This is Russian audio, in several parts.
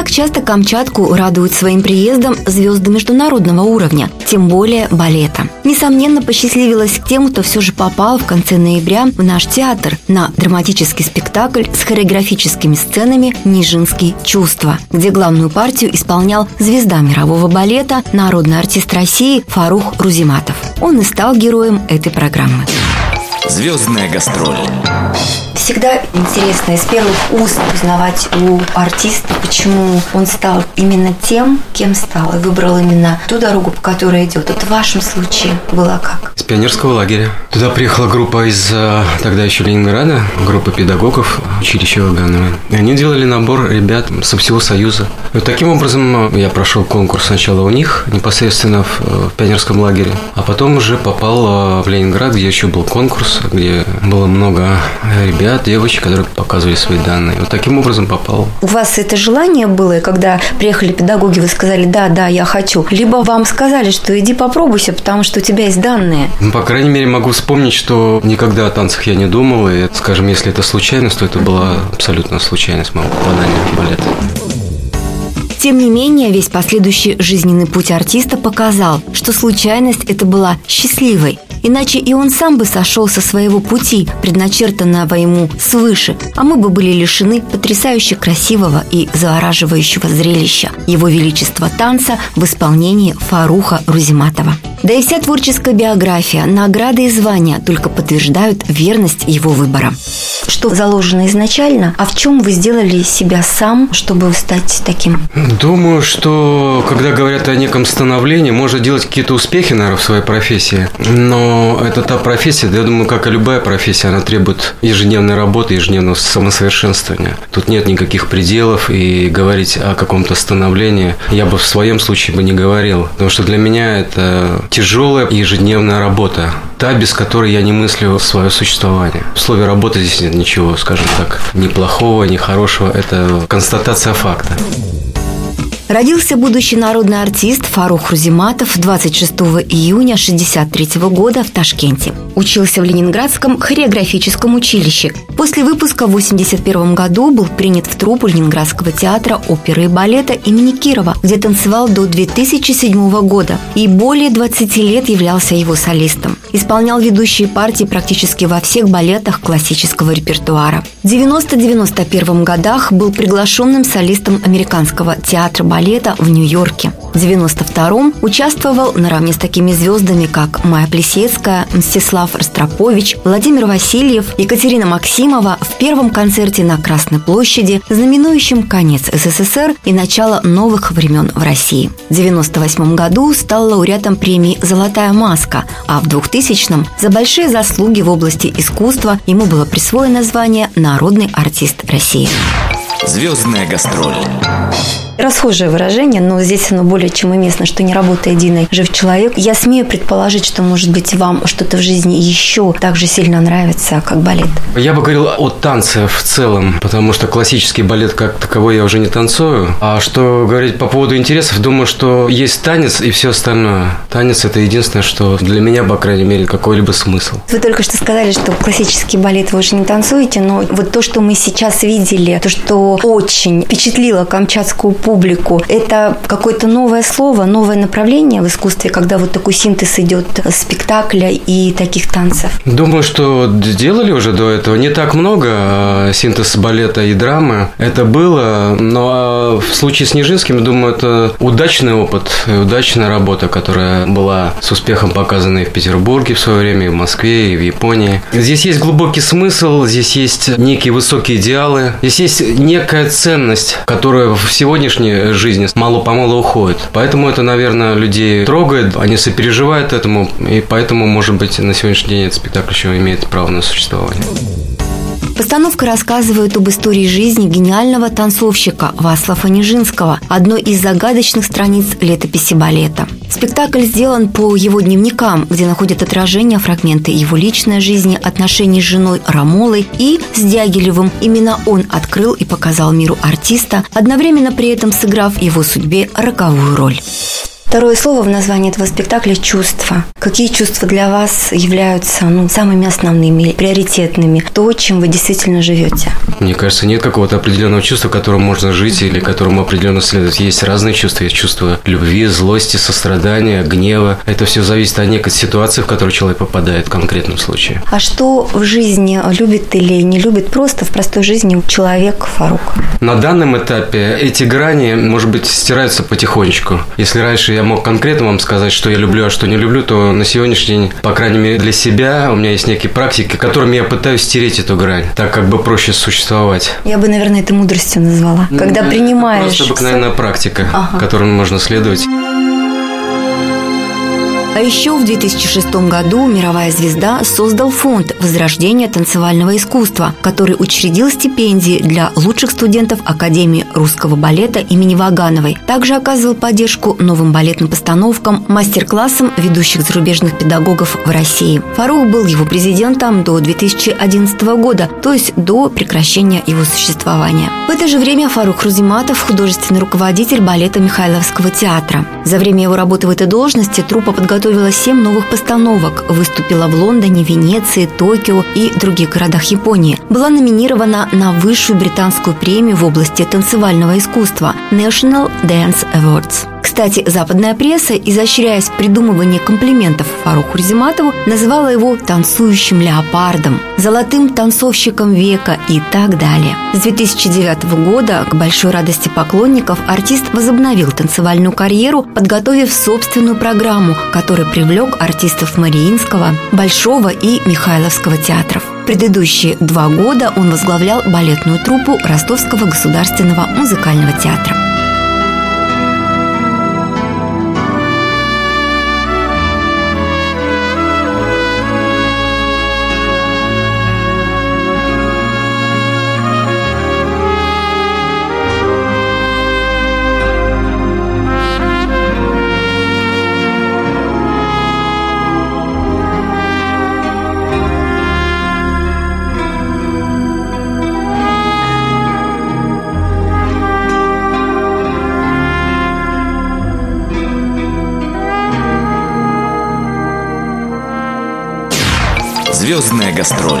Так часто Камчатку радуют своим приездом звезды международного уровня, тем более балета. Несомненно, посчастливилось тем, кто все же попал в конце ноября в наш театр на драматический спектакль с хореографическими сценами «Нижинские чувства», где главную партию исполнял звезда мирового балета, народный артист России Фарух Рузиматов. Он и стал героем этой программы. Звездная гастроль всегда интересно из первых уст узнавать у артиста, почему он стал именно тем, кем стал, и выбрал именно ту дорогу, по которой идет. Вот в вашем случае было как? С пионерского лагеря. Туда приехала группа из э, тогда еще Ленинграда, группа педагогов училища Вагановой. И они делали набор ребят со всего Союза. Вот таким образом э, я прошел конкурс сначала у них, непосредственно в, э, в пионерском лагере, а потом уже попал в Ленинград, где еще был конкурс, где было много ребят, девочек, которые показывали свои данные. Вот таким образом попал. У вас это желание было, когда приехали педагоги, вы сказали, да, да, я хочу. Либо вам сказали, что иди попробуйся, потому что у тебя есть данные. Ну, по крайней мере, могу вспомнить, что никогда о танцах я не думал. И, скажем, если это случайность, то это была абсолютно случайность моего попадания в балет. Тем не менее, весь последующий жизненный путь артиста показал, что случайность это была счастливой. Иначе и он сам бы сошел со своего пути, предначертанного ему свыше, а мы бы были лишены потрясающе красивого и завораживающего зрелища Его Величества танца в исполнении Фаруха Рузиматова. Да и вся творческая биография, награды и звания только подтверждают верность его выбора. Что заложено изначально, а в чем вы сделали себя сам, чтобы стать таким? Думаю, что когда говорят о неком становлении, можно делать какие-то успехи, наверное, в своей профессии, но это та профессия, я думаю, как и любая профессия, она требует ежедневной работы, ежедневного самосовершенствования. Тут нет никаких пределов, и говорить о каком-то становлении я бы в своем случае бы не говорил, потому что для меня это тяжелая ежедневная работа, та, без которой я не мыслю свое существование. В слове «работа» здесь нет ничего, скажем так, ни плохого, ни хорошего, это констатация факта. Родился будущий народный артист Фарух Рузиматов 26 июня 1963 года в Ташкенте. Учился в Ленинградском хореографическом училище. После выпуска в 1981 году был принят в труппу Ленинградского театра оперы и балета имени Кирова, где танцевал до 2007 года и более 20 лет являлся его солистом. Исполнял ведущие партии практически во всех балетах классического репертуара. В 90-91 годах был приглашенным солистом американского театра балета балета в Нью-Йорке. В 92-м участвовал наравне с такими звездами, как Майя Плесецкая, Мстислав Ростропович, Владимир Васильев, Екатерина Максимова в первом концерте на Красной площади, знаменующем конец СССР и начало новых времен в России. В 98 году стал лауреатом премии «Золотая маска», а в 2000-м за большие заслуги в области искусства ему было присвоено звание «Народный артист России». Звездная гастроль. Расхожее выражение, но здесь оно более чем уместно, что не работа единый жив человек. Я смею предположить, что, может быть, вам что-то в жизни еще так же сильно нравится, как балет. Я бы говорил о танце в целом, потому что классический балет как таковой я уже не танцую. А что говорить по поводу интересов, думаю, что есть танец и все остальное. Танец – это единственное, что для меня, по крайней мере, какой-либо смысл. Вы только что сказали, что классический балет вы уже не танцуете, но вот то, что мы сейчас видели, то, что очень впечатлило камчатскую публику. Это какое-то новое слово, новое направление в искусстве, когда вот такой синтез идет спектакля и таких танцев? Думаю, что делали уже до этого не так много а синтез балета и драмы. Это было, но в случае с Нижинским, думаю, это удачный опыт, удачная работа, которая была с успехом показана и в Петербурге в свое время, и в Москве, и в Японии. Здесь есть глубокий смысл, здесь есть некие высокие идеалы, здесь есть некая ценность, которая в сегодняшнем внешней жизни мало-помалу уходит. Поэтому это, наверное, людей трогает, они сопереживают этому, и поэтому, может быть, на сегодняшний день этот спектакль еще имеет право на существование. Постановка рассказывает об истории жизни гениального танцовщика Васлава Нижинского, одной из загадочных страниц летописи балета. Спектакль сделан по его дневникам, где находят отражение фрагменты его личной жизни, отношений с женой Рамолой и с Дягилевым. Именно он открыл и показал миру артиста, одновременно при этом сыграв его судьбе роковую роль. Второе слово в названии этого спектакля – чувства. Какие чувства для вас являются ну, самыми основными, приоритетными? То, чем вы действительно живете? Мне кажется, нет какого-то определенного чувства, которым можно жить или которому определенно следовать. Есть разные чувства. Есть чувства любви, злости, сострадания, гнева. Это все зависит от некой ситуации, в которую человек попадает в конкретном случае. А что в жизни любит или не любит просто в простой жизни человек Фарук? На данном этапе эти грани, может быть, стираются потихонечку. Если раньше я мог конкретно вам сказать, что я люблю, а что не люблю, то на сегодняшний день, по крайней мере для себя, у меня есть некие практики, которыми я пытаюсь стереть эту грань, так как бы проще существовать. Я бы, наверное, это мудростью назвала. Ну, Когда принимаешь... Просто обыкновенная практика, ага. которой можно следовать. А еще в 2006 году «Мировая звезда» создал фонд возрождения танцевального искусства, который учредил стипендии для лучших студентов Академии русского балета имени Вагановой. Также оказывал поддержку новым балетным постановкам, мастер-классам ведущих зарубежных педагогов в России. Фарух был его президентом до 2011 года, то есть до прекращения его существования. В это же время Фарух Рузиматов – художественный руководитель балета Михайловского театра. За время его работы в этой должности труппа подготовила подготовила семь новых постановок, выступила в Лондоне, Венеции, Токио и других городах Японии. Была номинирована на высшую британскую премию в области танцевального искусства National Dance Awards. Кстати, западная пресса, изощряясь в придумывании комплиментов Фаруху Рзиматову, называла его «танцующим леопардом», «золотым танцовщиком века» и так далее. С 2009 года, к большой радости поклонников, артист возобновил танцевальную карьеру, подготовив собственную программу, которая привлек артистов Мариинского, Большого и Михайловского театров. Предыдущие два года он возглавлял балетную труппу Ростовского государственного музыкального театра. Звездная гастроль.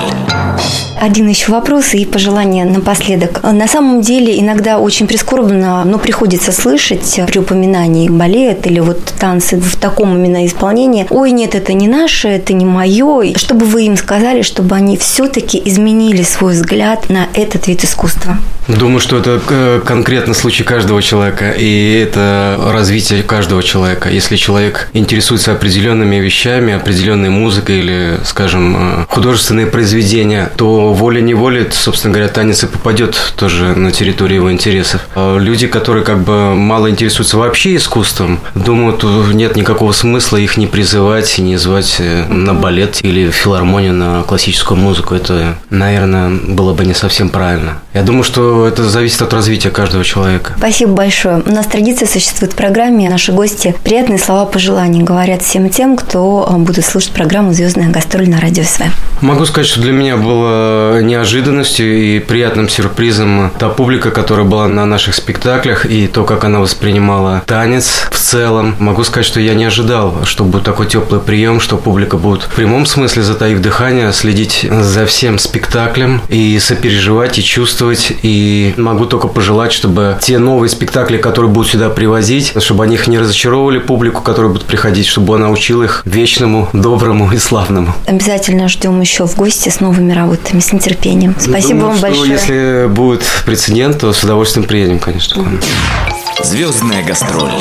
Один еще вопрос и пожелание напоследок. На самом деле иногда очень прискорбно, но приходится слышать при упоминании балет или вот танцы в таком именно исполнении. Ой, нет, это не наше, это не мое. Чтобы вы им сказали, чтобы они все-таки изменили свой взгляд на этот вид искусства. Думаю, что это э, конкретно случай каждого человека, и это развитие каждого человека. Если человек интересуется определенными вещами, определенной музыкой или, скажем, э, художественные произведения, то волей-неволей, собственно говоря, танец и попадет тоже на территорию его интересов. А люди, которые как бы мало интересуются вообще искусством, думают, нет никакого смысла их не призывать, не звать э, на балет или филармонию на классическую музыку. Это, наверное, было бы не совсем правильно. Я думаю, что это зависит от развития каждого человека. Спасибо большое. У нас традиция существует в программе. Наши гости приятные слова пожеланий говорят всем тем, кто э, будет слушать программу «Звездная гастроль» на радио СВ. Могу сказать, что для меня было неожиданностью и приятным сюрпризом та публика, которая была на наших спектаклях и то, как она воспринимала танец в целом. Могу сказать, что я не ожидал, что будет такой теплый прием, что публика будет в прямом смысле, затаив дыхание, следить за всем спектаклем и сопереживать и чувствовать. И могу только пожелать, чтобы те новые спектакли, которые будут сюда привозить, чтобы они их не разочаровывали публику, которая будет приходить, чтобы она учила их вечному, доброму и славному. Обязательно ждем еще в гости с новыми работами с нетерпением. Спасибо Думаю, вам что большое. Если будет прецедент, то с удовольствием приедем, конечно. Звездная гастроль.